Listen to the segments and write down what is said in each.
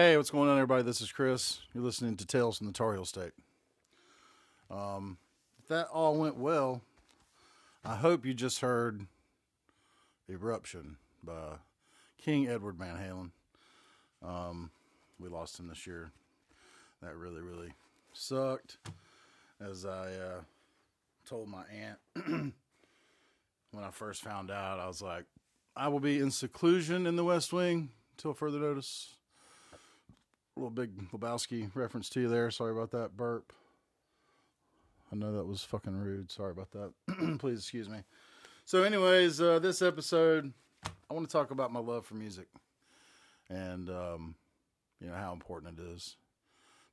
Hey, what's going on, everybody? This is Chris. You're listening to Tales from the Tar Heel State. Um, if that all went well, I hope you just heard Eruption by King Edward Van Halen. Um, we lost him this year. That really, really sucked. As I uh, told my aunt when I first found out, I was like, I will be in seclusion in the West Wing until further notice. Little big Lebowski reference to you there. Sorry about that burp. I know that was fucking rude. Sorry about that. Please excuse me. So, anyways, uh, this episode, I want to talk about my love for music and, um, you know, how important it is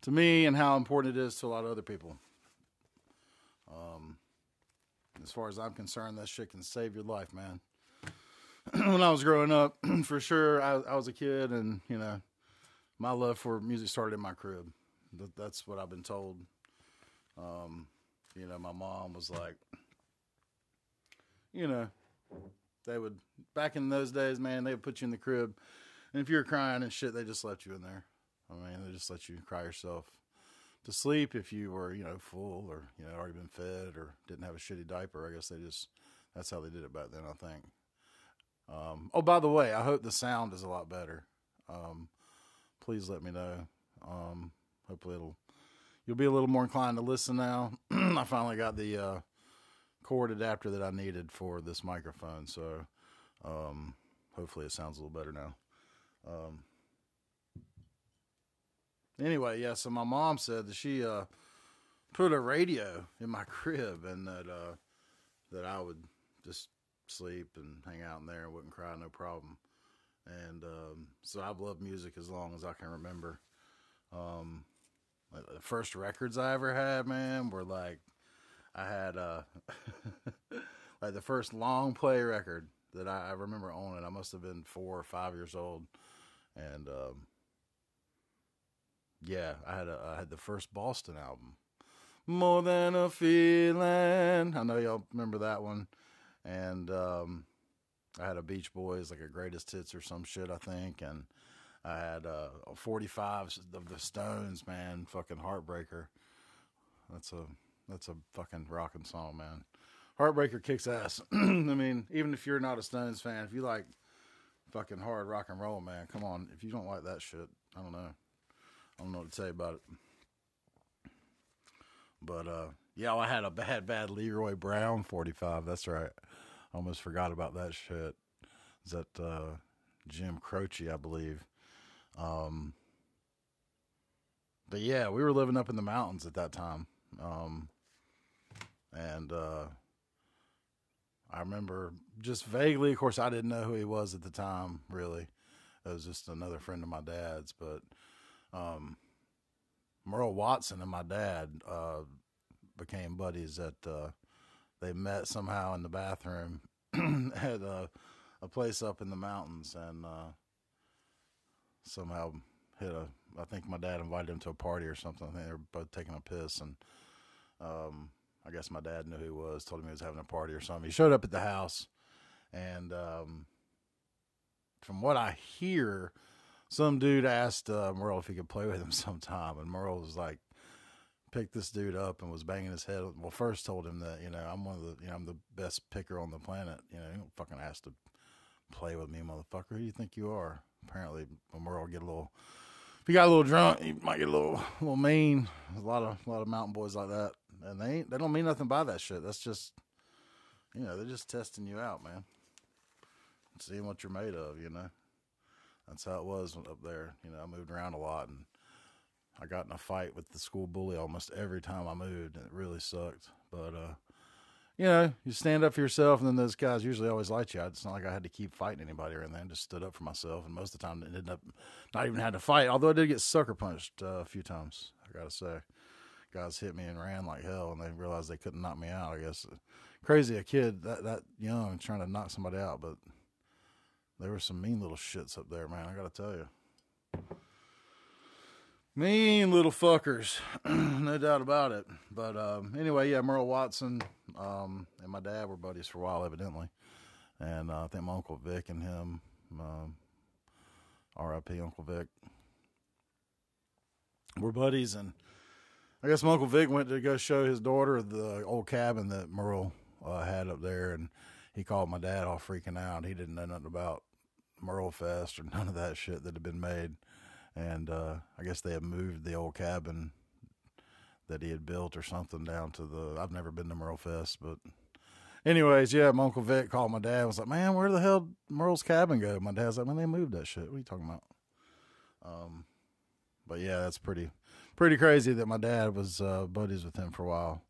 to me and how important it is to a lot of other people. Um, as far as I'm concerned, that shit can save your life, man. when I was growing up, for sure, I, I was a kid, and you know, my love for music started in my crib. That, that's what I've been told. Um, you know, my mom was like, you know, they would back in those days, man. They would put you in the crib, and if you were crying and shit, they just let you in there. I mean, they just let you cry yourself to sleep if you were, you know, full or you know already been fed or didn't have a shitty diaper. I guess they just that's how they did it back then. I think. Um, oh, by the way, I hope the sound is a lot better. Um, please let me know. Um, hopefully it'll you'll be a little more inclined to listen now. I finally got the uh, cord adapter that I needed for this microphone, so um, hopefully it sounds a little better now. Um, anyway, yeah. So my mom said that she uh, put a radio in my crib, and that uh, that I would just sleep and hang out in there and wouldn't cry, no problem. And um, so I've loved music as long as I can remember. Um, the first records I ever had, man, were like I had uh, like the first long play record that I, I remember owning. I must have been four or five years old, and um, yeah, I had a, I had the first Boston album, More Than a Feeling. I know y'all remember that one, and um, I had a Beach Boys like a Greatest Hits or some shit, I think, and I had uh, 45 of the Stones, man, fucking Heartbreaker. That's a that's a fucking rocking song, man. Heartbreaker kicks ass. I mean, even if you're not a Stones fan, if you like fucking hard rock and roll, man, come on. If you don't like that shit, I don't know. I don't know what to tell you about it. But uh, yeah, I had a bad, bad Leroy Brown 45. That's right. Almost forgot about that shit. Is that uh, Jim Croce, I believe. Um, but yeah, we were living up in the mountains at that time. Um, and uh, I remember just vaguely, of course, I didn't know who he was at the time, really. It was just another friend of my dad's. But um, Merle Watson and my dad uh, became buddies at uh, they met somehow in the bathroom at a, a, place up in the mountains and uh, somehow hit a. I think my dad invited him to a party or something. I think they were both taking a piss and. Um, I guess my dad knew who he was, told him he was having a party or something. He showed up at the house, and um, from what I hear, some dude asked uh, Merle if he could play with him sometime, and Merle was like, picked this dude up and was banging his head. Well, first told him that you know I'm one of the you know I'm the best picker on the planet. You know, you don't fucking ask to play with me, motherfucker. Who do you think you are? Apparently, Merle get a little. If you got a little drunk, you might get a little, a little mean. There's a lot of, a lot of mountain boys like that, and they ain't, they don't mean nothing by that shit. That's just, you know, they're just testing you out, man. Seeing what you're made of, you know. That's how it was up there. You know, I moved around a lot, and I got in a fight with the school bully almost every time I moved, and it really sucked. But uh, you know, you stand up for yourself, and then those guys usually always light you. It's not like I had to keep fighting anybody or anything. I just stood up for myself, and most of the time, ended up not even had to fight. Although I did get sucker punched uh, a few times, I gotta say. Guys hit me and ran like hell, and they realized they couldn't knock me out. I guess crazy a kid that that young trying to knock somebody out, but there were some mean little shits up there, man. I gotta tell you. Mean little fuckers, no doubt about it. But um, anyway, yeah, Merle Watson um, and my dad were buddies for a while, evidently. And uh, I think my Uncle Vic and him, um, R.I.P. Uncle Vic, we're buddies, and I guess my uncle Vic went to go show his daughter the old cabin that Merle uh, had up there, and he called my dad all freaking out. He didn't know nothing about Merle Fest or none of that shit that had been made, and uh, I guess they had moved the old cabin that he had built or something down to the. I've never been to Merle Fest, but anyways, yeah, my uncle Vic called my dad. and Was like, man, where the hell Merle's cabin go? My dad's like, man, they moved that shit. What are you talking about? Um, but yeah, that's pretty pretty crazy that my dad was uh, buddies with him for a while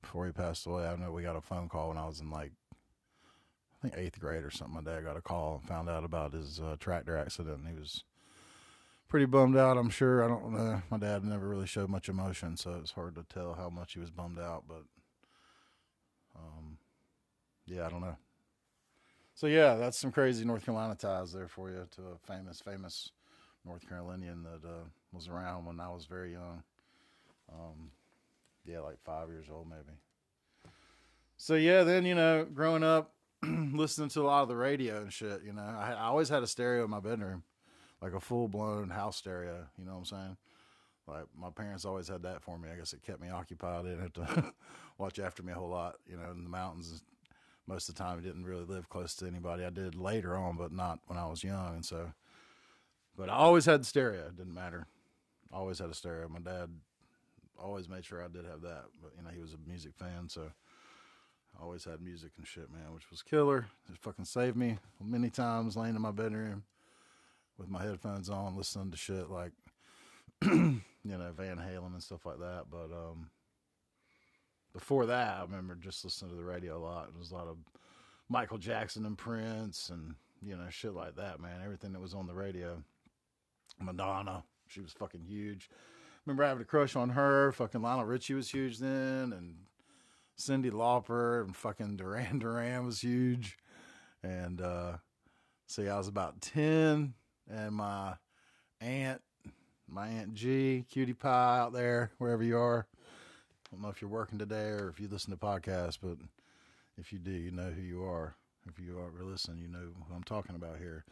before he passed away. I know we got a phone call when I was in like I think eighth grade or something. My dad got a call and found out about his uh, tractor accident. He was pretty bummed out. I'm sure. I don't know. My dad never really showed much emotion, so it's hard to tell how much he was bummed out. But um, yeah, I don't know. So yeah, that's some crazy North Carolina ties there for you to a famous, famous North Carolinian that uh, was around when I was very young. Um, yeah, like five years old maybe. So yeah, then you know, growing up, listening to a lot of the radio and shit. You know, I, I always had a stereo in my bedroom, like a full blown house stereo. You know what I'm saying? Like my parents always had that for me. I guess it kept me occupied. I didn't have to watch after me a whole lot. You know, in the mountains, most of the time I didn't really live close to anybody. I did later on, but not when I was young. And so, but I always had the stereo. It didn't matter. Always had a stereo. My dad always made sure I did have that. But you know, he was a music fan, so I always had music and shit, man, which was killer. It fucking saved me many times laying in my bedroom with my headphones on, listening to shit like you know Van Halen and stuff like that. But um, before that, I remember just listening to the radio a lot. It was a lot of Michael Jackson and Prince and you know shit like that, man. Everything that was on the radio. Madonna, she was fucking huge. Remember having a crush on her. Fucking Lionel Richie was huge then, and Cyndi Lauper and fucking Duran Duran was huge. And uh, yeah, I was about ten, and my aunt, my aunt G, cutie pie out there, wherever you are. I don't know if you're working today or if you listen to podcasts, but if you do, you know who you are. If you are listening, you know who I'm talking about here.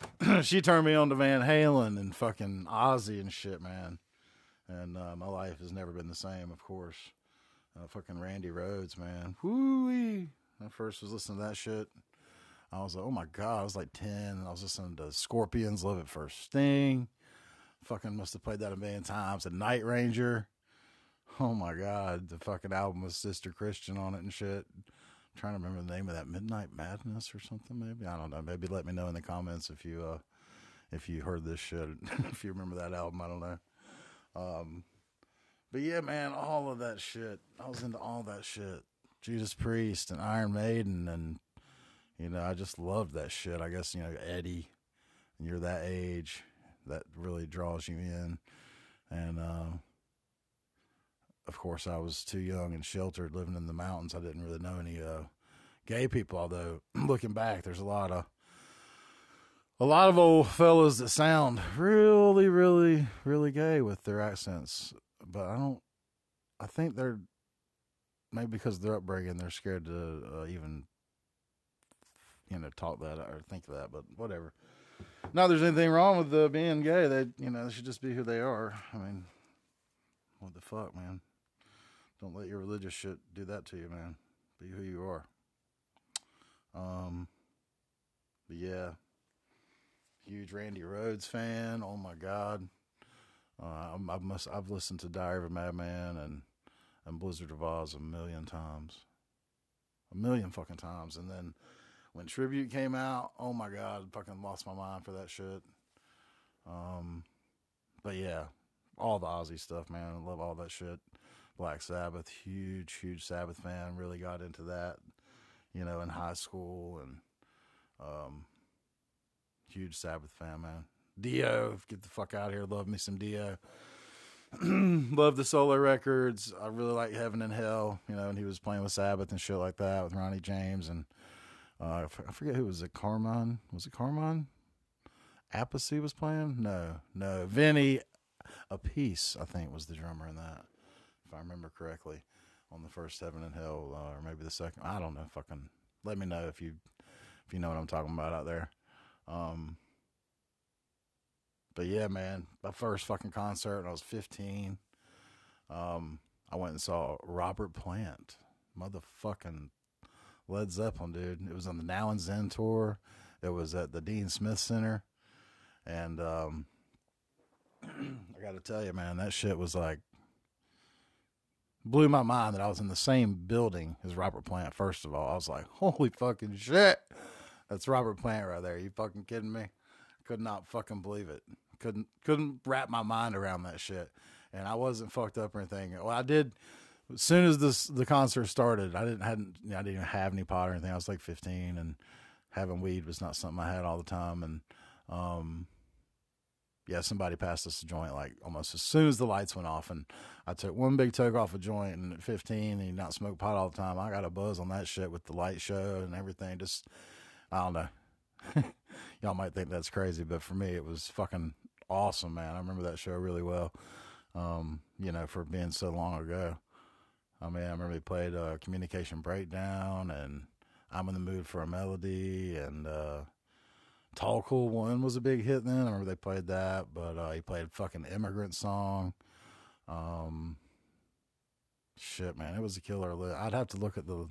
she turned me on to Van Halen and fucking Ozzy and shit, man. And uh, my life has never been the same, of course. Uh, fucking Randy Rhoads, man. Whoo! I first was listening to that shit. I was like, oh my god, I was like ten, and I was listening to Scorpions, Love at First Sting. Fucking must have played that a million times. The Night Ranger. Oh my god, the fucking album with Sister Christian on it and shit. I'm trying to remember the name of that Midnight Madness or something. Maybe I don't know. Maybe let me know in the comments if you uh if you heard this shit. if you remember that album, I don't know. Um, but yeah, man, all of that shit. I was into all that shit. Judas Priest and Iron Maiden and you know, I just loved that shit. I guess, you know, Eddie and you're that age, that really draws you in. And uh of course I was too young and sheltered living in the mountains. I didn't really know any uh gay people, although looking back there's a lot of a lot of old fellas that sound really, really, really gay with their accents but I don't. I think they're maybe because of their upbringing, they're scared to uh, even you know talk that or think that. But whatever. Not there's anything wrong with uh, being gay. They you know they should just be who they are. I mean, what the fuck, man? Don't let your religious shit do that to you, man. Be who you are. Um, but yeah, huge Randy Rhoads fan. Oh my god. Uh, I, I must. I've listened to Diary of a Madman and and Blizzard of Oz a million times, a million fucking times. And then when Tribute came out, oh my god, I fucking lost my mind for that shit. Um, but yeah, all the Ozzy stuff, man. I love all that shit. Black Sabbath, huge, huge Sabbath fan. Really got into that, you know, in high school and um, huge Sabbath fan, man. Dio, get the fuck out of here. Love me some Dio. Love the solo records. I really like Heaven and Hell, you know, and he was playing with Sabbath and shit like that with Ronnie James and uh, I forget who was it. Carmine was it Carmine? Appice was playing. No, no, Vinny Appice I think was the drummer in that, if I remember correctly, on the first Heaven and Hell, uh, or maybe the second. I don't know. Fucking let me know if you if you know what I'm talking about out there. Um, but yeah, man, my first fucking concert when I was 15. Um, I went and saw Robert Plant, motherfucking Led Zeppelin, dude. It was on the Now and Zen tour. It was at the Dean Smith Center, and um, I got to tell you, man, that shit was like blew my mind that I was in the same building as Robert Plant. First of all, I was like, holy fucking shit, that's Robert Plant right there. You fucking kidding me? Could not fucking believe it. Couldn't couldn't wrap my mind around that shit. And I wasn't fucked up or anything. Well, I did. As soon as this the concert started, I didn't hadn't I didn't even have any pot or anything. I was like 15, and having weed was not something I had all the time. And um, yeah, somebody passed us a joint like almost as soon as the lights went off, and I took one big toke off a joint. And at 15, and you not smoke pot all the time, I got a buzz on that shit with the light show and everything. Just I don't know. Y'all might think that's crazy, but for me, it was fucking awesome, man. I remember that show really well. Um, you know, for being so long ago. I mean, I remember they played uh, Communication Breakdown and I'm in the Mood for a Melody and uh, Tall Cool One was a big hit then. I remember they played that, but uh, he played fucking Immigrant Song. Um, shit, man, it was a killer list. I'd have to look at the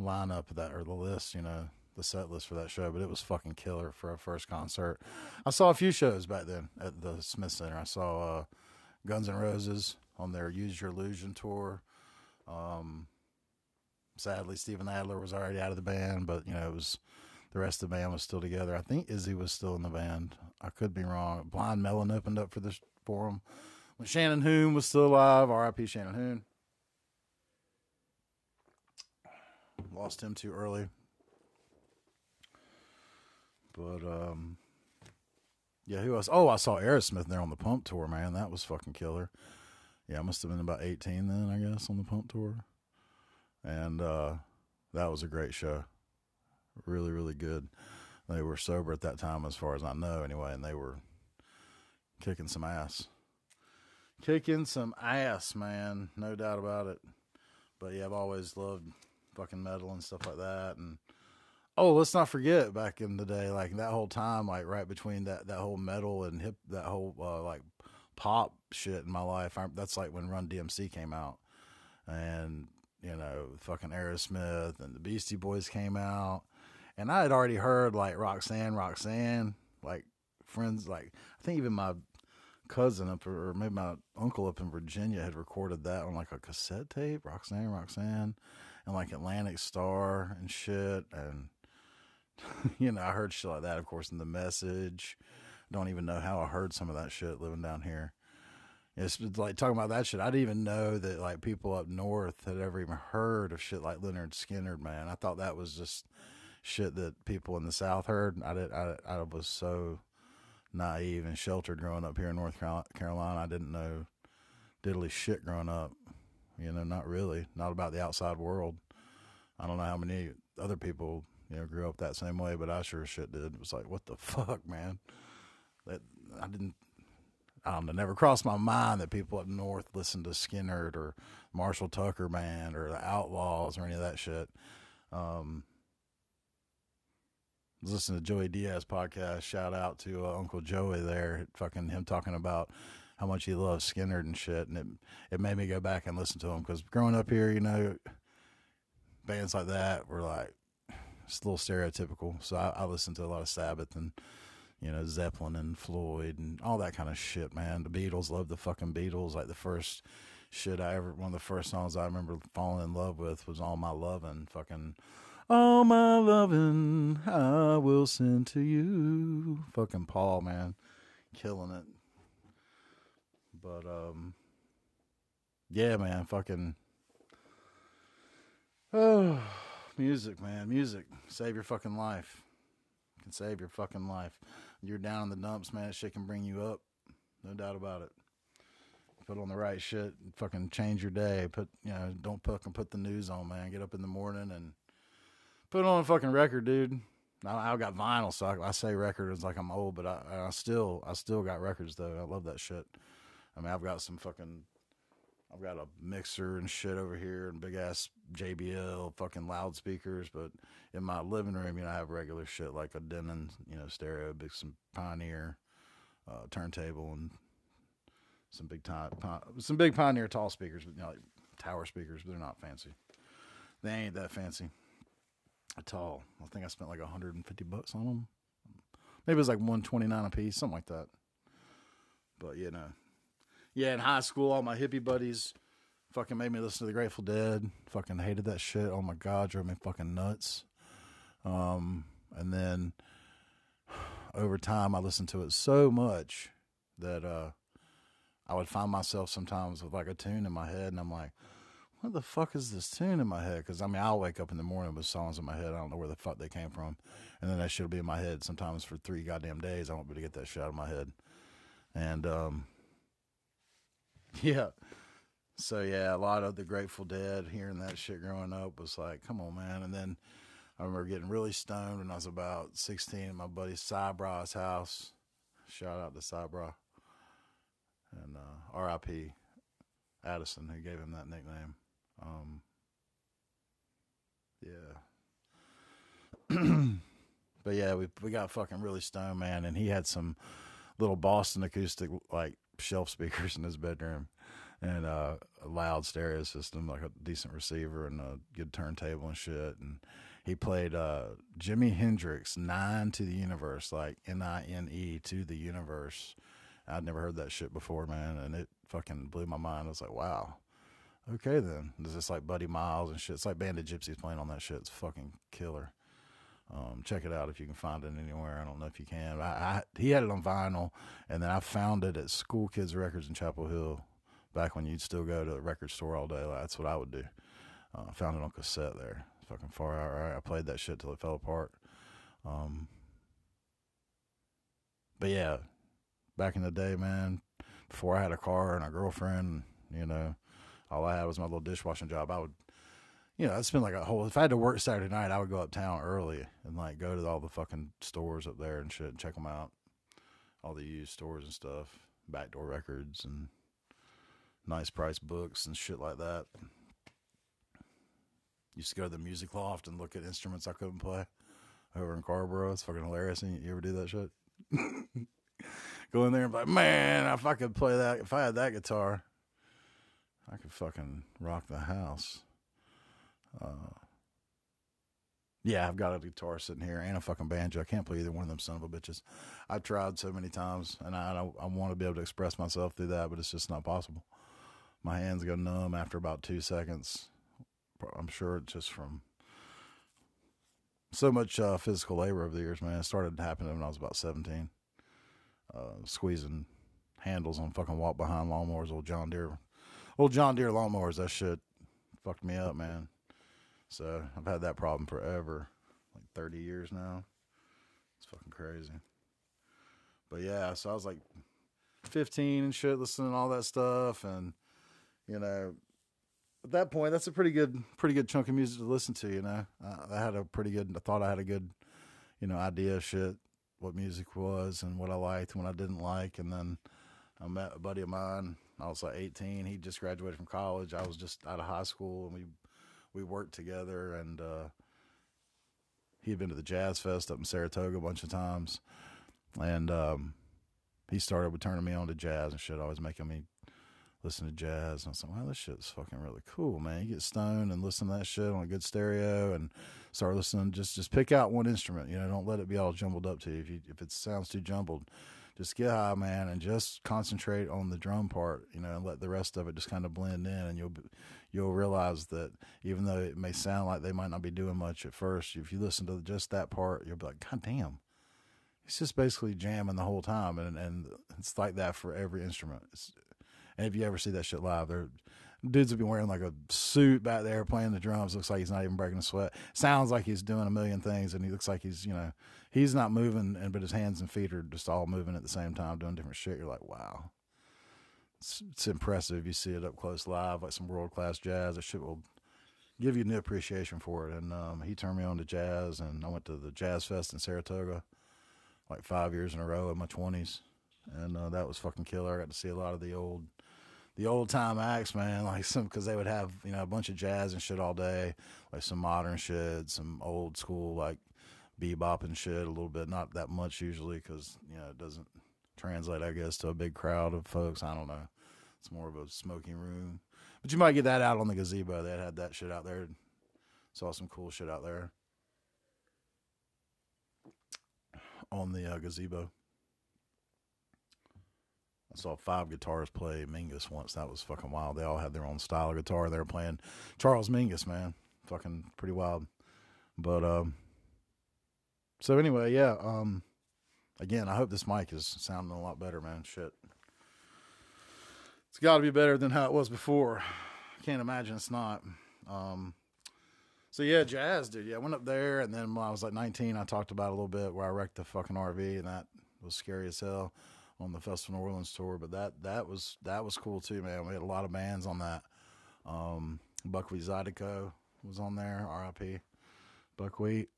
lineup of that or the list, you know, the set list for that show, but it was fucking killer for a first concert. I saw a few shows back then at the Smith Center. I saw uh, Guns N' Roses on their Use Your Illusion tour. Um, sadly, Steven Adler was already out of the band, but you know it was the rest of the band was still together. I think Izzy was still in the band. I could be wrong. Blind Melon opened up for this for him when Shannon Hoon was still alive. R.I.P. Shannon Hoon. Lost him too early. But um, yeah, who else? Oh, I saw Aerosmith there on the Pump tour. Man, that was fucking killer. Yeah, I must have been about eighteen then, I guess, on the Pump tour, and uh, that was a great show. Really, really good. They were sober at that time, as far as I know, anyway, and they were kicking some ass. Kicking some ass, man, no doubt about it. But yeah, I've always loved fucking metal and stuff like that, and Oh, let's not forget back in the day, like that whole time, like right between that that whole metal and hip, that whole uh, like pop shit in my life. I, that's like when Run DMC came out, and you know, fucking Aerosmith and the Beastie Boys came out, and I had already heard like Roxanne, Roxanne, like friends, like I think even my cousin up or maybe my uncle up in Virginia had recorded that on like a cassette tape, Roxanne, Roxanne, and like Atlantic Starr and shit, and you know, I heard shit like that, of course, in the message. Don't even know how I heard some of that shit living down here. It's like talking about that shit. I didn't even know that like people up north had ever even heard of shit like Lynyrd Skynyrd. Man, I thought that was just shit that people in the South heard. I did. I, I was so naive and sheltered growing up here in North Carolina. I didn't know diddly shit growing up. You know, not really. Not about the outside world. I don't know how many other people you know, grew up that same way, but I sure as shit did. It was like, what the fuck, man? That I didn't. I don't know. Never crossed my mind that people up north listened to Skynyrd or Marshall Tucker Band or the Outlaws or any of that shit. Um, I was listening to Joey Diaz podcast. Shout out to uh, Uncle Joey there. Fucking him talking about how much he loves Skynyrd and shit, and it it made me go back and listen to him because growing up here, you know, bands like that were like it's a little stereotypical. So I, I listen to a lot of Sabbath and you know Zeppelin and Floyd and all that kind of shit, man. The Beatles, love the fucking Beatles. Like the first shit I ever, one of the first songs I remember falling in love with was "All My Lovin'." Fucking all my lovin' I will send to you. Fucking Paul, man, killing it. But um, yeah, man, fucking. Oh music, man. Music. Save your fucking life. can save your fucking life. You're down in the dumps, man. Shit can bring you up. No doubt about it. Put on the right shit. and Fucking change your day. Put you know, don't fucking put the news on, man. Get up in the morning and put on a fucking record, dude. I, I got vinyl, so I, I say record is like I'm old, but I, I still I still got records though. I love that shit. I mean, I've got some fucking I've got a mixer and shit over here and big ass JBL fucking loudspeakers, but in my living room, you know, I have regular shit like a Denon, you know, stereo, big some Pioneer, uh, turntable and some big time, some big Pioneer tall speakers, but you know, like tower speakers, but they're not fancy. They ain't that fancy at all. I think I spent like 150 bucks on them. Maybe it was like 129 a piece, something like that. But you know, yeah, in high school, all my hippie buddies fucking made me listen to the Grateful Dead. Fucking hated that shit. Oh my god, drove me fucking nuts. Um, and then over time, I listened to it so much that uh, I would find myself sometimes with like a tune in my head, and I'm like, what the fuck is this tune in my head? Because I mean, I'll wake up in the morning with songs in my head. I don't know where the fuck they came from, and then that shit will be in my head sometimes for three goddamn days. I won't be able to get that shit out of my head, and um, yeah. So yeah, a lot of the Grateful Dead, hearing that shit growing up was like, come on, man. And then I remember getting really stoned when I was about 16 at my buddy Cybra's house. Shout out to Cybra. And uh, R.I.P. Addison, who gave him that nickname. Um, yeah. but yeah, we we got fucking really stoned, man, and he had some little Boston acoustic like shelf speakers in his bedroom and uh, a loud stereo system, like a decent receiver and a good turntable and shit. And he played uh, Jimi Hendrix Nine to the Universe, like N I N E to the Universe. I'd never heard that shit before, man, and it fucking blew my mind. I was like, wow. Okay, then. It's just like Buddy Miles and shit. It's like Band of Gypsys playing on that shit. It's fucking killer. Um, check it out if you can find it anywhere. I don't know if you can. I, I, he had it on vinyl, and then I found it at School Kids Records in Chapel Hill back when you'd still go to the record store all day. That's what I would do. Uh, found it on cassette there. Fucking far out right. I played that shit till it fell apart. Um, but yeah, back in the day, man, before I had a car and a girlfriend, you know, all I had was my little dishwashing job. I would, you know, I'd spend like a whole. If I had to work Saturday night, I would go uptown early and like go to all the fucking stores up there and shit and check them out, all the used stores and stuff, backdoor records and nice price books and shit like that. Used to go to the music loft and look at instruments I couldn't play over in Carrboro. It's fucking hilarious. You ever do that shit? go in there and be like, man, if I could play that, if I had that guitar, I could fucking rock the house. Uh, yeah, I've got a guitar sitting here and a fucking banjo. I can't play either one of them son of a bitches. I've tried so many times, and I I, want to be able to express myself through that, but it's just not possible my hands go numb after about two seconds. I'm sure it's just from so much uh, physical labor over the years, man. It started happening when I was about 17. Uh, squeezing handles on fucking walk behind lawnmowers, old John Deere, old John Deere lawnmowers. That shit fucked me up, man. So I've had that problem forever, like 30 years now. It's fucking crazy. But yeah, so I was like 15 and shit, listening to all that stuff, and you know, at that point, that's a pretty good, pretty good chunk of music to listen to. You know, uh, I had a pretty good. I thought I had a good, you know, idea of shit what music was and what I liked and what I didn't like. And then I met a buddy of mine. I was like 18. He just graduated from college. I was just out of high school, and we we worked together. And uh, he had been to the Jazz Fest up in Saratoga a bunch of times, and um, he started with turning me on to jazz and shit, always making me listen to jazz. And I was like, wow, this shit's fucking really cool, man. You get stoned and listen to that shit on a good stereo and start listening. Just just pick out one instrument. You know, don't let it be all jumbled up to you. If you if it sounds too jumbled, just get high, man, and just concentrate on the drum part. You know, and let the rest of it just kind of blend in, and you'll you'll realize that even though it may sound like they might not be doing much at first, if you listen to just that part, you'll be like, God damn. It's just basically jamming the whole time, and and it's like that for every instrument. It's, and if you ever see that shit live, they're dudes have been wearing like a suit back there playing the drums. Looks like he's not even breaking a sweat. Sounds like he's doing a million things, and he looks like he's you know he's not moving, and but his hands and feet are just all moving at the same time, doing different shit. You're like, wow, it's, it's impressive. You see it up close live, like some world class jazz. That shit will give you new appreciation for it. And um, he turned me on to jazz, and I went to the Jazz Fest in Saratoga like five years in a row in my twenties, and uh, that was fucking killer. I got to see a lot of the old the old time acts, man, like some because they would have you know a bunch of jazz and shit all day, like some modern shit, some old school like bebop and shit a little bit, not that much usually because you know it doesn't translate, I guess, to a big crowd of folks. I don't know. It's more of a smoking room, but you might get that out on the gazebo. They had that shit out there. Saw some cool shit out there on the uh, gazebo. I saw five guitars play Mingus once. That was fucking wild. They all had their own style of guitar. They were playing Charles Mingus, man. Fucking pretty wild. But um so anyway, yeah, um again, I hope this mic is sounding a lot better, man. Shit. It's got to be better than how it was before. I can't imagine it's not. Um so yeah, jazz, dude. Yeah, I went up there, and then when I was like 19, I talked about a little bit where I wrecked the fucking RV, and that was scary as hell on the Festival New Orleans tour. But that that was that was cool too, man. We had a lot of bands on that. Um, Buckwheat Zydeco was on there. R.I.P. Buckwheat.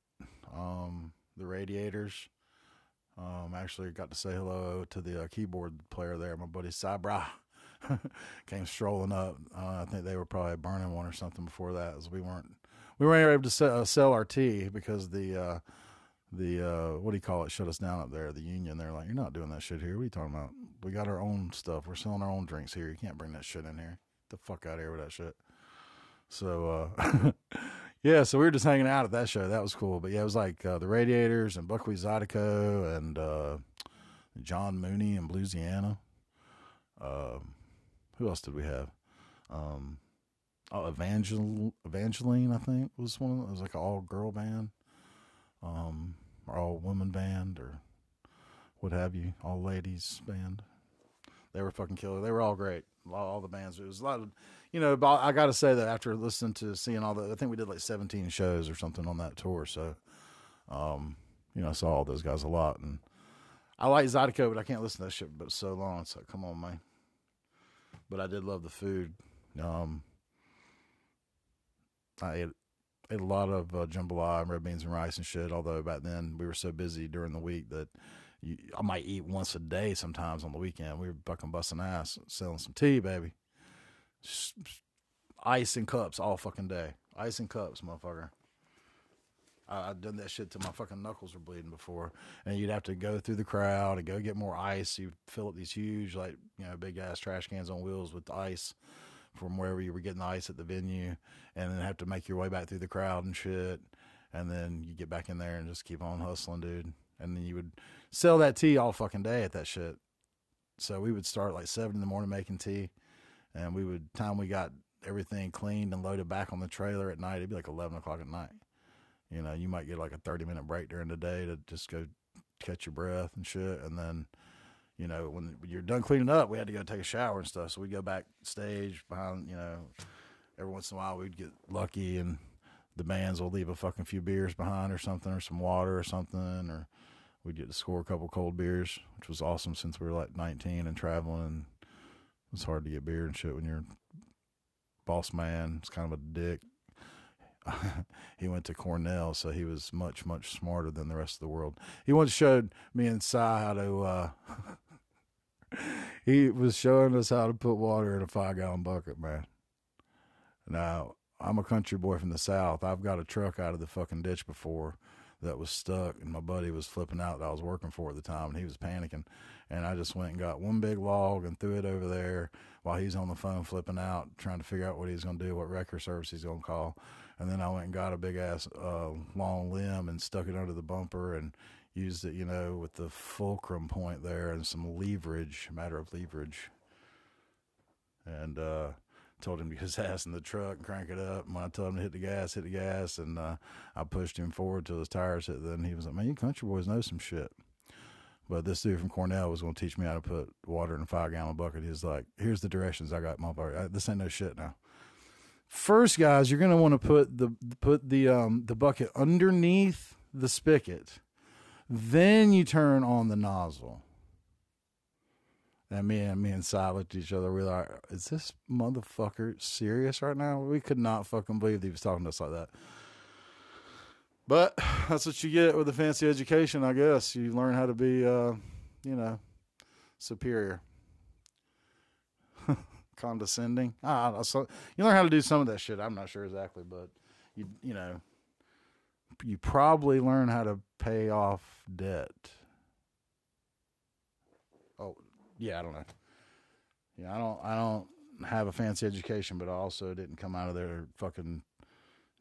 Um, the Radiators. Um, actually got to say hello to the uh, keyboard player there, my buddy Sabra. Came strolling up. Uh, I think they were probably burning one or something before that, as we weren't we weren't able to sell, uh, sell our tea because the uh, the uh, what do you call it shut us down up there. The union, they're like, you're not doing that shit here. What are you talking about? We got our own stuff. We're selling our own drinks here. You can't bring that shit in here. Get the fuck out of here with that shit. So uh, yeah, so we were just hanging out at that show. That was cool. But yeah, it was like uh, the Radiators and Buckwheat Zydeco and John Mooney and Bluesiana. Um, who else did we have? Um, oh, Evangel- Evangeline, I think was one. Of them. It was like an all girl band, um, or all woman band, or what have you, all ladies band. They were fucking killer. They were all great. All, the bands. It was a lot of, you know. But I got to say that after listening to seeing all the, I think we did like seventeen shows or something on that tour. So, um, you know, I saw all those guys a lot, and I like Zydeco, but I can't listen to that shit. But so long, like, come on, man. But I did love the food. Um, I ate, ate a lot of uh, jambalaya and red beans and rice and shit. Although back then we were so busy during the week that you, I might eat once a day sometimes on the weekend. We were fucking busting ass selling some tea, baby. Just ice and cups all fucking day. Ice and cups, motherfucker. I, I've done that shit till my fucking knuckles were bleeding before, and you'd have to go through the crowd and go get more ice. You fill up these huge, like you know, big ass trash cans on wheels with ice from wherever you were getting the ice at the venue, and then have to make your way back through the crowd and shit. And then you get back in there and just keep on hustling, dude. And then you would sell that tea all fucking day at that shit. So we would start like seven in the morning making tea, and we would time we got everything cleaned and loaded back on the trailer at night. It'd be like eleven o'clock at night. You know, you might get like a thirty minute break during the day to just go catch your breath and shit, and then you know, when you're done cleaning up, we had to go take a shower and stuff. So we'd go backstage behind, you know, every once in a while we'd get lucky and the bands will leave a fucking few beers behind or something, or some water or something, or we'd get to score a couple cold beers, which was awesome since we were like 19 and traveling. And it's hard to get beer and shit when you're boss man. It's kind of a dick. he went to Cornell, so he was much, much smarter than the rest of the world. He once showed me and Cy how to uh, he was showing us how to put water in a five gallon bucket, man. Now, I'm a country boy from the South. I've got a truck out of the fucking ditch before that was stuck, and my buddy was flipping out that I was working for at the time, and he was panicking. And I just went and got one big log and threw it over there while he's on the phone flipping out, trying to figure out what he's going to do, what wrecker service he's going to call. And then I went and got a big ass uh, long limb and stuck it under the bumper and used it, you know, with the fulcrum point there and some leverage, matter of leverage. And uh, told him to get his ass in the truck and crank it up. And when I told him to hit the gas, hit the gas, and uh, I pushed him forward till his tires hit. Then he was like, "Man, you country boys know some shit." But this dude from Cornell was going to teach me how to put water in a five gallon bucket. He's like, "Here's the directions I got, motherfucker. This ain't no shit now." First, guys, you're going to want to put the put the um the bucket underneath the spigot then you turn on the nozzle. And me and me and Cy looked at each other. We are like, "Is this motherfucker serious right now?" We could not fucking believe he was talking to us like that. But that's what you get with a fancy education, I guess. You learn how to be, uh, you know, superior, condescending. Ah, so you learn how to do some of that shit. I'm not sure exactly, but you, you know, you probably learn how to pay off debt. Oh, yeah, I don't know. Yeah, I don't I don't have a fancy education, but I also didn't come out of there fucking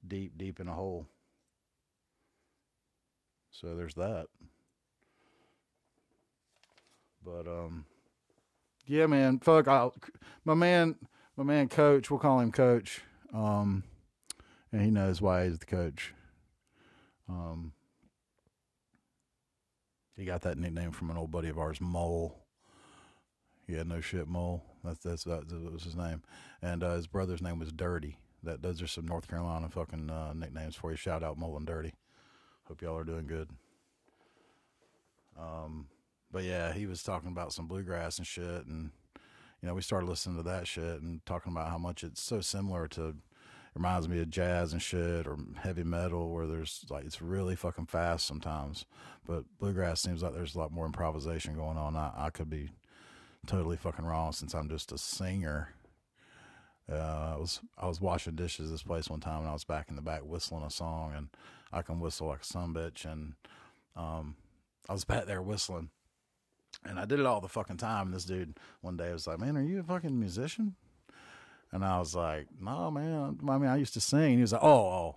deep deep in a hole. So there's that. But um yeah, man, fuck I my man my man coach, we'll call him coach. Um and he knows why he's the coach. Um he got that nickname from an old buddy of ours, Mole. Yeah, no shit, Mole. That's that's that was his name, and uh, his brother's name was Dirty. That those are some North Carolina fucking uh, nicknames for you. Shout out Mole and Dirty. Hope y'all are doing good. Um, but yeah, he was talking about some bluegrass and shit, and you know we started listening to that shit and talking about how much it's so similar to reminds me of jazz and shit or heavy metal where there's like it's really fucking fast sometimes but bluegrass seems like there's a lot more improvisation going on. I, I could be totally fucking wrong since i'm just a singer. Uh, I was I was washing dishes this place one time and I was back in the back whistling a song and I can whistle like a son bitch and um, I was back there whistling and I did it all the fucking time. And this dude one day was like, "Man, are you a fucking musician?" And I was like, no, man. I mean, I used to sing. he was like, oh, oh.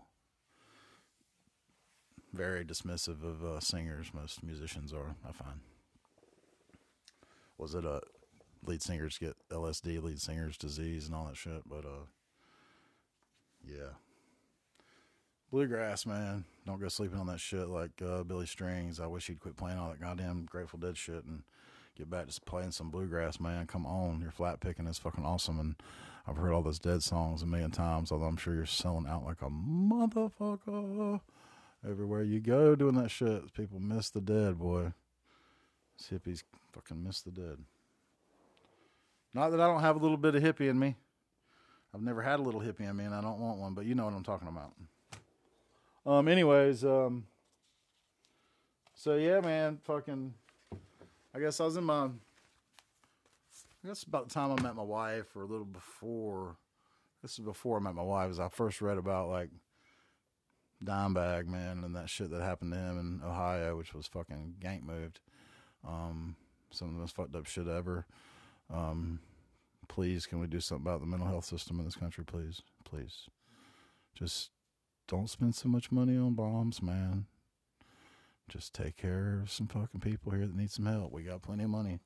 Very dismissive of uh, singers. Most musicians are, I find. Was it a lead singers get LSD, lead singers disease, and all that shit? But, uh, yeah. Bluegrass, man. Don't go sleeping on that shit like uh, Billy Strings. I wish he'd quit playing all that goddamn Grateful Dead shit and get back to playing some bluegrass, man. Come on. Your flat picking is fucking awesome. And I've heard all those dead songs a million times, although I'm sure you're selling out like a motherfucker everywhere you go doing that shit. People miss the dead, boy. These hippies fucking miss the dead. Not that I don't have a little bit of hippie in me. I've never had a little hippie in me, and I don't want one, but you know what I'm talking about. Um, anyways, um, so yeah, man, fucking, I guess I was in my I guess about the time I met my wife, or a little before. This is before I met my wife. is I first read about like Dimebag man and that shit that happened to him in Ohio, which was fucking gank moved. Um, some of the most fucked up shit ever. Um, please, can we do something about the mental health system in this country, please? Please. Just don't spend so much money on bombs, man. Just take care of some fucking people here that need some help. We got plenty of money.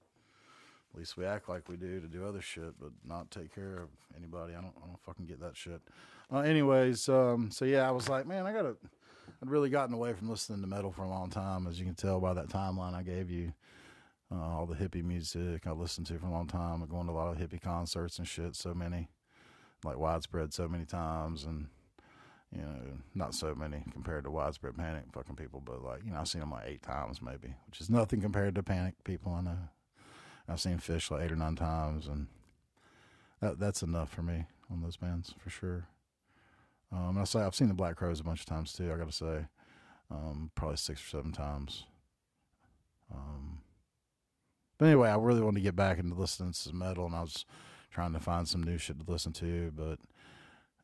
At least we act like we do to do other shit, but not take care of anybody. I don't, I don't fucking get that shit. Uh, anyways, um, so yeah, I was like, man, I gotta. I'd really gotten away from listening to metal for a long time, as you can tell by that timeline I gave you. Uh, all the hippie music I listened to for a long time. I'm going to a lot of hippie concerts and shit. So many, like widespread, so many times, and you know, not so many compared to widespread panic fucking people, but like you know, I've seen them like eight times maybe, which is nothing compared to panic people. I know. I've seen Phish like eight or nine times, and that that's enough for me on those bands for sure. Um, I say I've seen the Black Crowes a bunch of times too. I got to say, um, probably six or seven times. Um, but anyway, I really wanted to get back into listening to some metal, and I was trying to find some new shit to listen to. But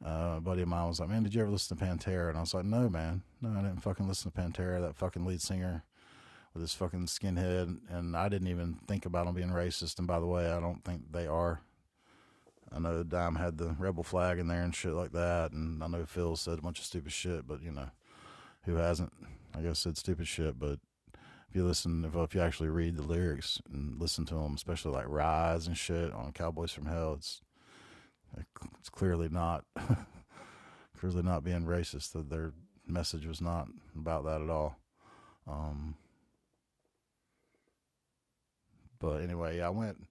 uh, a buddy of mine was like, "Man, did you ever listen to Pantera?" And I was like, "No, man, no, I didn't fucking listen to Pantera. That fucking lead singer with his fucking skinhead, and I didn't even think about him being racist. And by the way, I don't think they are. I know Dime had the rebel flag in there and shit like that, and I know Phil said a bunch of stupid shit, but you know, who hasn't? I guess said stupid shit, but if you listen, if, if you actually read the lyrics and listen to them, especially like Rise and shit on Cowboys from Hell, it's it's clearly not clearly not being racist. That their message was not about that at all. Um, but anyway, I went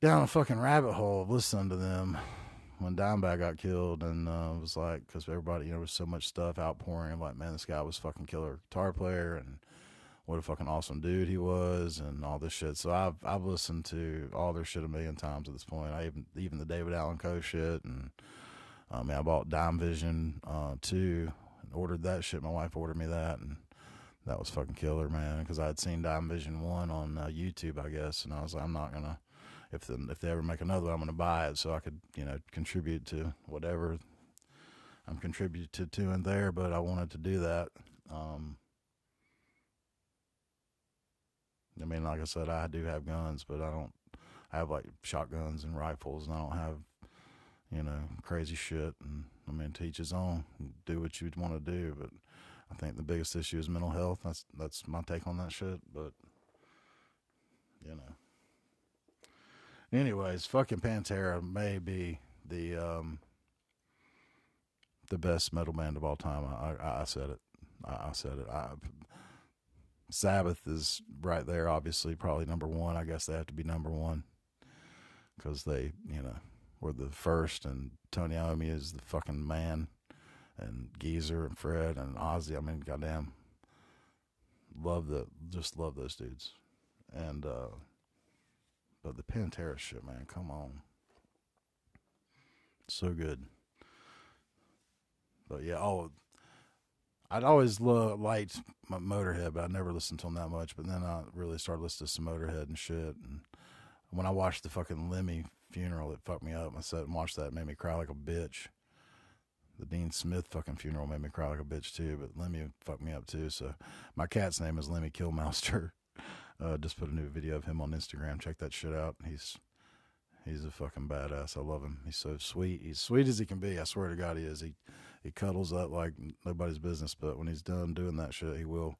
down a fucking rabbit hole of listening to them when Dimebag got killed, and uh, it was like because everybody, you know, there was so much stuff outpouring. I'm like, man, this guy was fucking killer guitar player, and what a fucking awesome dude he was, and all this shit. So I've I've listened to all their shit a million times at this point. I even even the David Allan Coe shit, and I mean, I bought Dime Vision uh, too, and ordered that shit. My wife ordered me that, and that was fucking killer, man. Because I had seen Dime Vision one on uh, YouTube, I guess, and I was like, I'm not gonna. If the, if they ever make another, I'm gonna buy it so I could you know contribute to whatever I'm contributed to in there. But I wanted to do that. Um, I mean, like I said, I do have guns, but I don't I have like shotguns and rifles, and I don't have you know crazy shit. And I mean, teach his own. Do what you want to do, but I think the biggest issue is mental health. That's that's my take on that shit. But you know. Anyways, fucking Pantera may be the um, the best metal band of all time. I I, I said it. I, I said it. I, Sabbath is right there, obviously, probably number one. I guess they have to be number one because they, you know, were the first, and Tony Iommi is the fucking man, and Geezer and Fred and Ozzy. I mean, goddamn, love the just love those dudes, and uh but the Pantera shit, man, come on, so good. But yeah, oh, I'd always lo- liked my Motorhead, but I never listened to them that much. But then I really started listening to some Motorhead and shit. And when I watched the fucking Lemmy funeral, it fucked me up. I sat and watched that, it made me cry like a bitch. The Dean Smith fucking funeral made me cry like a bitch too, but Lemmy fucked me up too. So my cat's name is Lemmy Kilmister. Uh, just put a new video of him on Instagram. Check that shit out. He's he's a fucking badass. I love him. He's so sweet. He's sweet as he can be. I swear to God, he is. He he cuddles up like nobody's business. But when he's done doing that shit, he will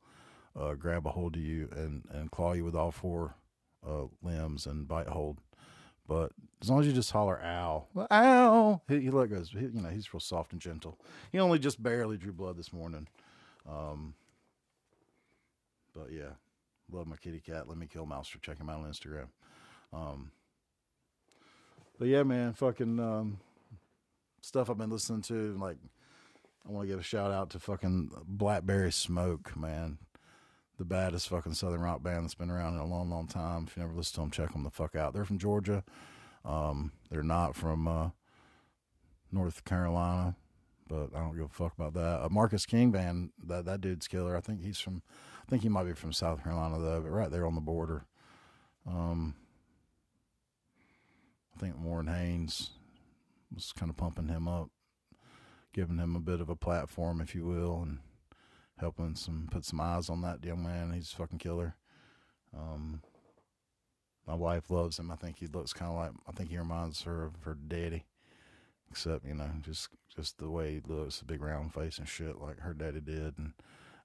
uh, grab a hold of you and and claw you with all four uh, limbs and bite hold. But as long as you just holler "ow, ow," he, he let goes. He, you know, he's real soft and gentle. He only just barely drew blood this morning. Um, but yeah, love my kitty cat. Lemmy Kilmister. Check him out on Instagram. Um, but yeah, man, fucking um, stuff I've been listening to. Like, I want to give a shout out to fucking Blackberry Smoke, man the baddest fucking southern rock band that's been around in a long, long time. If you never listen to them, check them the fuck out. They're from Georgia. Um, they're not from uh, North Carolina, but I don't give a fuck about that. Marcus King band, that that dude's killer. I think he's from, I think he might be from South Carolina though, but right there on the border. Um, I think Warren Haynes was kind of pumping him up, giving him a bit of a platform, if you will, and helping some put some eyes on that young man. He's a fucking killer. Um, my wife loves him. I think he looks kind of like I think he reminds her of her daddy, except you know just just the way he looks, the big round face and shit like her daddy did. And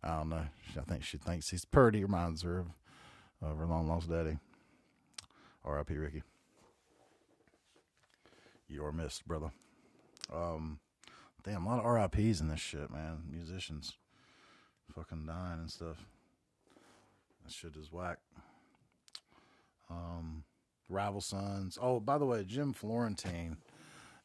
I don't know. I think she thinks he's pretty. Reminds her of, of her long lost daddy. R.I.P. Ricky. You're missed, brother. Um, damn, a lot of RIPS in this shit, man. Musicians fucking dying and stuff. That shit is whack. Um, Rival Sons. Oh, by the way, Jim Florentine.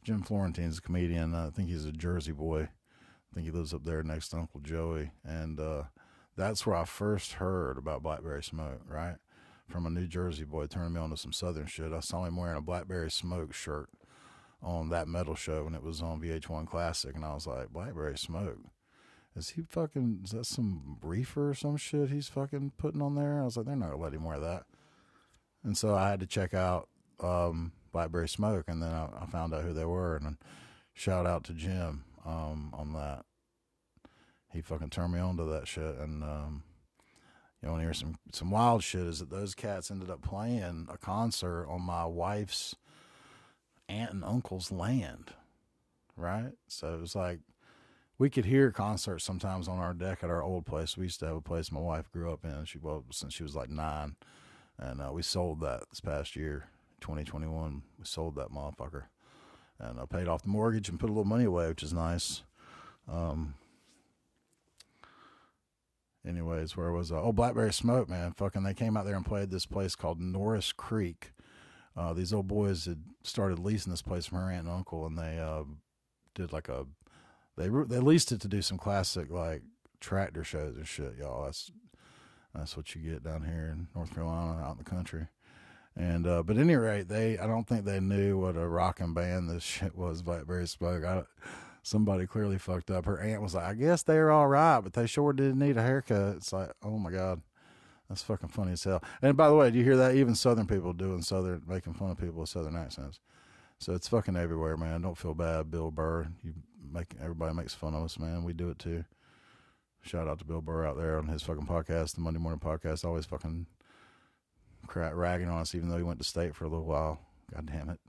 Jim Florentine's a comedian. I think he's a Jersey boy. I think he lives up there next to Uncle Joey. And uh, that's where I first heard about Blackberry Smoke, right? From a New Jersey boy turning me on to some Southern shit. I saw him wearing a Blackberry Smoke shirt on that metal show when it was on VH1 Classic. And I was like, Blackberry Smoke? is he fucking is that some reefer or some shit he's fucking putting on there? I was like, they're not gonna let him wear that. And so I had to check out um, Blackberry Smoke, and then I, I, found out who they were, and shout out to Jim um, on that. He fucking turned me on to that shit, and um, you want to hear some some wild shit? Is that those cats ended up playing a concert on my wife's aunt and uncle's land, right? So it was like we could hear concerts sometimes on our deck at our old place. We used to have a place my wife grew up in. She well since she was like nine, and uh, we sold that this past year, 2021. We sold that motherfucker, and I paid off the mortgage and put a little money away, which is nice. Um. Anyways, where was I? Oh, Blackberry Smoke, man. Fucking, they came out there and played this place called Norris Creek. Uh, these old boys had started leasing this place from her aunt and uncle, and they uh, did like a they they leased it to do some classic like tractor shows and shit, y'all. That's that's what you get down here in North Carolina, out in the country. And uh, but any rate, they I don't think they knew what a rocking band this shit was. Blackberry Smoke. I, somebody clearly fucked up. Her aunt was like, I guess they're all right, but they sure didn't need a haircut. It's like, oh my god, that's fucking funny as hell. And by the way, do you hear that? Even Southern people doing Southern, making fun of people with Southern accents. So it's fucking everywhere, man. Don't feel bad, Bill Burr. You make everybody makes fun of us, man. We do it too. Shout out to Bill Burr out there on his fucking podcast, the Monday Morning Podcast. Always fucking ragging on us, even though he went to state for a little while. God damn it.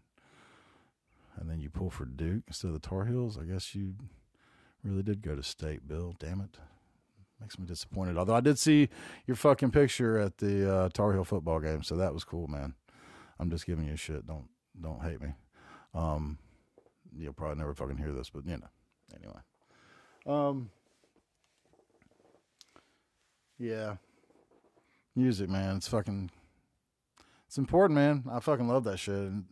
And then you pull for Duke instead of the Tar Heels. I guess you really did go to state, Bill. Damn it. Makes me disappointed. Although I did see your fucking picture at the uh, Tar Heel football game, so that was cool, man. I'm just giving you shit. Don't don't hate me. Um, you'll probably never fucking hear this, but you know. Anyway. Um. Yeah. Music, man. It's fucking. It's important, man. I fucking love that shit. And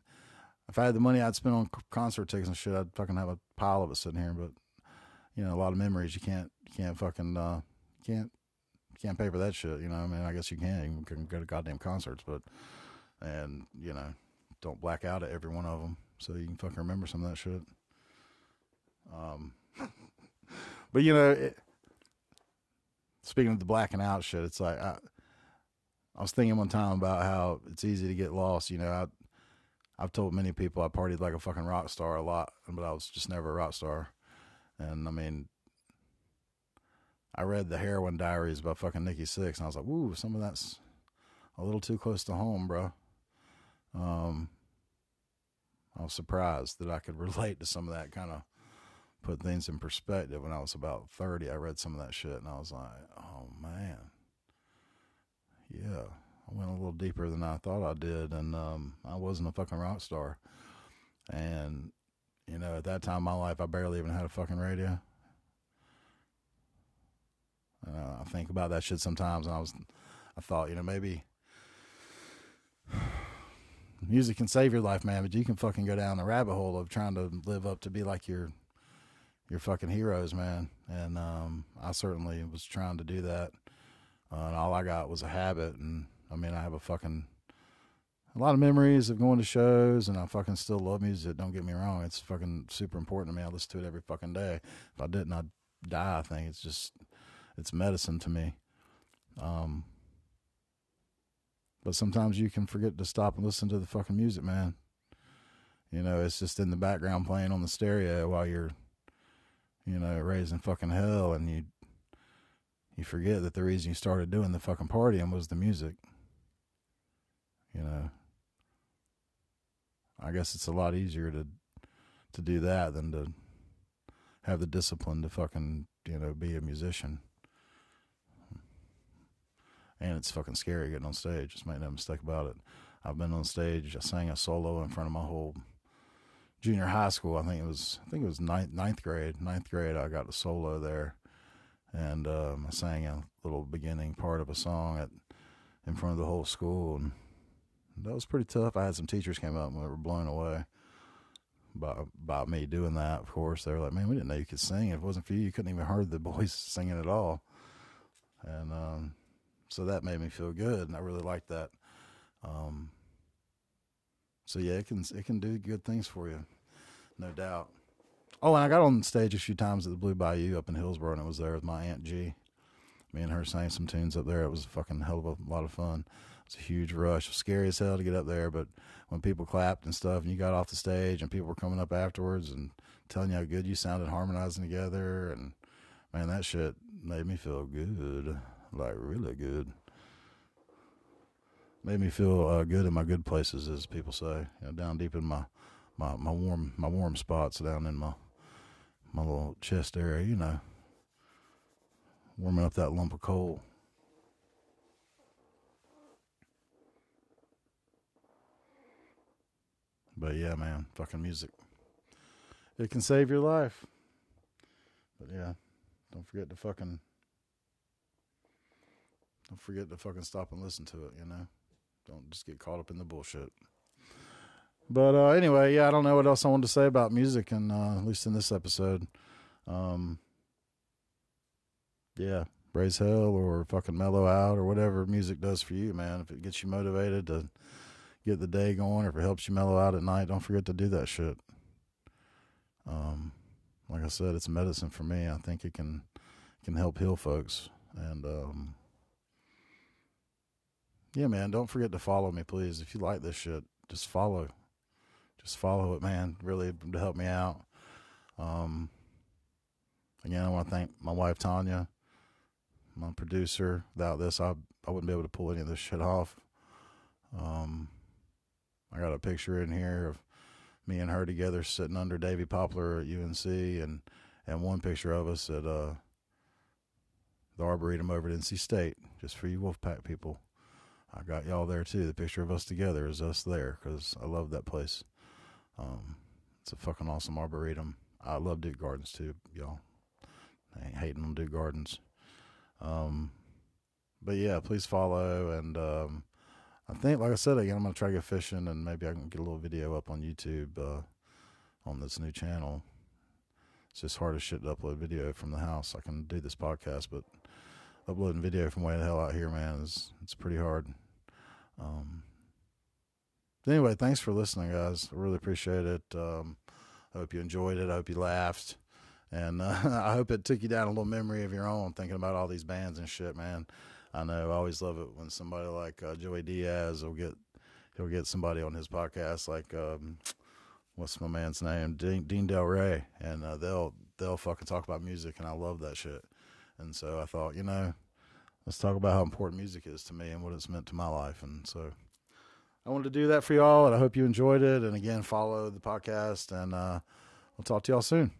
if I had the money I'd spend on concert tickets and shit, I'd fucking have a pile of it sitting here. But you know, a lot of memories. You can't, you can't fucking, uh, can't, can't pay for that shit. You know, I mean, I guess you can. You can go to goddamn concerts, but and you know, don't black out at every one of them so you can fucking remember some of that shit. Um, but you know, it, speaking of the blacking out shit, it's like I, I was thinking one time about how it's easy to get lost. You know, I, I've told many people I partied like a fucking rock star a lot, but I was just never a rock star. And I mean, I read the Heroin Diaries by fucking Nikki Sixx, and I was like, "Ooh, some of that's a little too close to home, bro." Um, I was surprised that I could relate to some of that kind of put things in perspective. When I was about thirty, I read some of that shit, and I was like, "Oh man, yeah." I went a little deeper than I thought I did, and um, I wasn't a fucking rock star. And you know, at that time in my life, I barely even had a fucking radio. Uh, I think about that shit sometimes, and I was, I thought, you know, maybe music can save your life, man, but you can fucking go down the rabbit hole of trying to live up to be like your, your fucking heroes, man. And um, I certainly was trying to do that, uh, and all I got was a habit. And I mean, I have a fucking a lot of memories of going to shows, and I fucking still love music. Don't get me wrong; it's fucking super important to me. I listen to it every fucking day. If I didn't, I'd die. I think it's just it's medicine to me. Um, but sometimes you can forget to stop and listen to the fucking music, man. You know, it's just in the background playing on the stereo while you're, you know, raising fucking hell, and you you forget that the reason you started doing the fucking partying was the music. You know, I guess it's a lot easier to to do that than to have the discipline to fucking you know be a musician. And it's fucking scary getting on stage. Just make no mistake about it. I've been on stage. I sang a solo in front of my whole junior high school. I think it was I think it was ninth ninth grade. Ninth grade, I got a solo there, and um, I sang a little beginning part of a song at in front of the whole school and that was pretty tough. I had some teachers came up and we were blown away by by me doing that. Of course, they were like, "Man, we didn't know you could sing. If it wasn't for you, you couldn't even heard the boys singing at all." And um, so that made me feel good, and I really liked that. Um, so yeah, it can it can do good things for you, no doubt. Oh, and I got on stage a few times at the Blue Bayou up in Hillsborough, and I was there with my aunt G. Me and her sang some tunes up there. It was a fucking hell of a lot of fun. It's a huge rush. Scary as hell to get up there, but when people clapped and stuff, and you got off the stage, and people were coming up afterwards and telling you how good you sounded harmonizing together, and man, that shit made me feel good, like really good. Made me feel uh, good in my good places, as people say. You know, down deep in my, my my warm my warm spots down in my my little chest area, you know, warming up that lump of coal. But yeah, man, fucking music. It can save your life. But yeah, don't forget to fucking don't forget to fucking stop and listen to it, you know? Don't just get caught up in the bullshit. But uh, anyway, yeah, I don't know what else I wanted to say about music, and uh, at least in this episode. Um, yeah, raise hell or fucking mellow out or whatever music does for you, man. If it gets you motivated to get the day going or if it helps you mellow out at night, don't forget to do that shit. Um, like I said, it's medicine for me. I think it can can help heal folks. And um, yeah, man, don't forget to follow me, please. If you like this shit, just follow. Just follow it, man. Really to help me out. Um, again, I want to thank my wife Tanya, my producer. Without this, I I wouldn't be able to pull any of this shit off. Um, I got a picture in here of me and her together sitting under Davy Poplar at UNC, and and one picture of us at uh, the Arboretum over at NC State, just for you Wolfpack people. I got y'all there too. The picture of us together is us there because I love that place. Um, it's a fucking awesome arboretum. I love Duke Gardens too, y'all. I ain't hating on Duke Gardens. Um, but yeah, please follow and um, I think, like I said again, I'm gonna try to get fishing and maybe I can get a little video up on YouTube uh, on this new channel. It's just hard as shit to upload video from the house. I can do this podcast, but uploading video from way the hell out here, man, is it's pretty hard. Um, anyway, thanks for listening, guys. I really appreciate it. Um, I hope you enjoyed it. I hope you laughed. And uh, I hope it took you down a little memory of your own, thinking about all these bands and shit, man. I know I always love it when somebody like uh, Joey Diaz will get he'll get somebody on his podcast like um, what's my man's name Dean, Dean Delray, and uh, they'll they'll fucking talk about music, and I love that shit. And so I thought, you know, let's talk about how important music is to me and what it's meant to my life. And so I wanted to do that for y'all, and I hope you enjoyed it. And again, follow the podcast, and uh, we'll talk to y'all soon.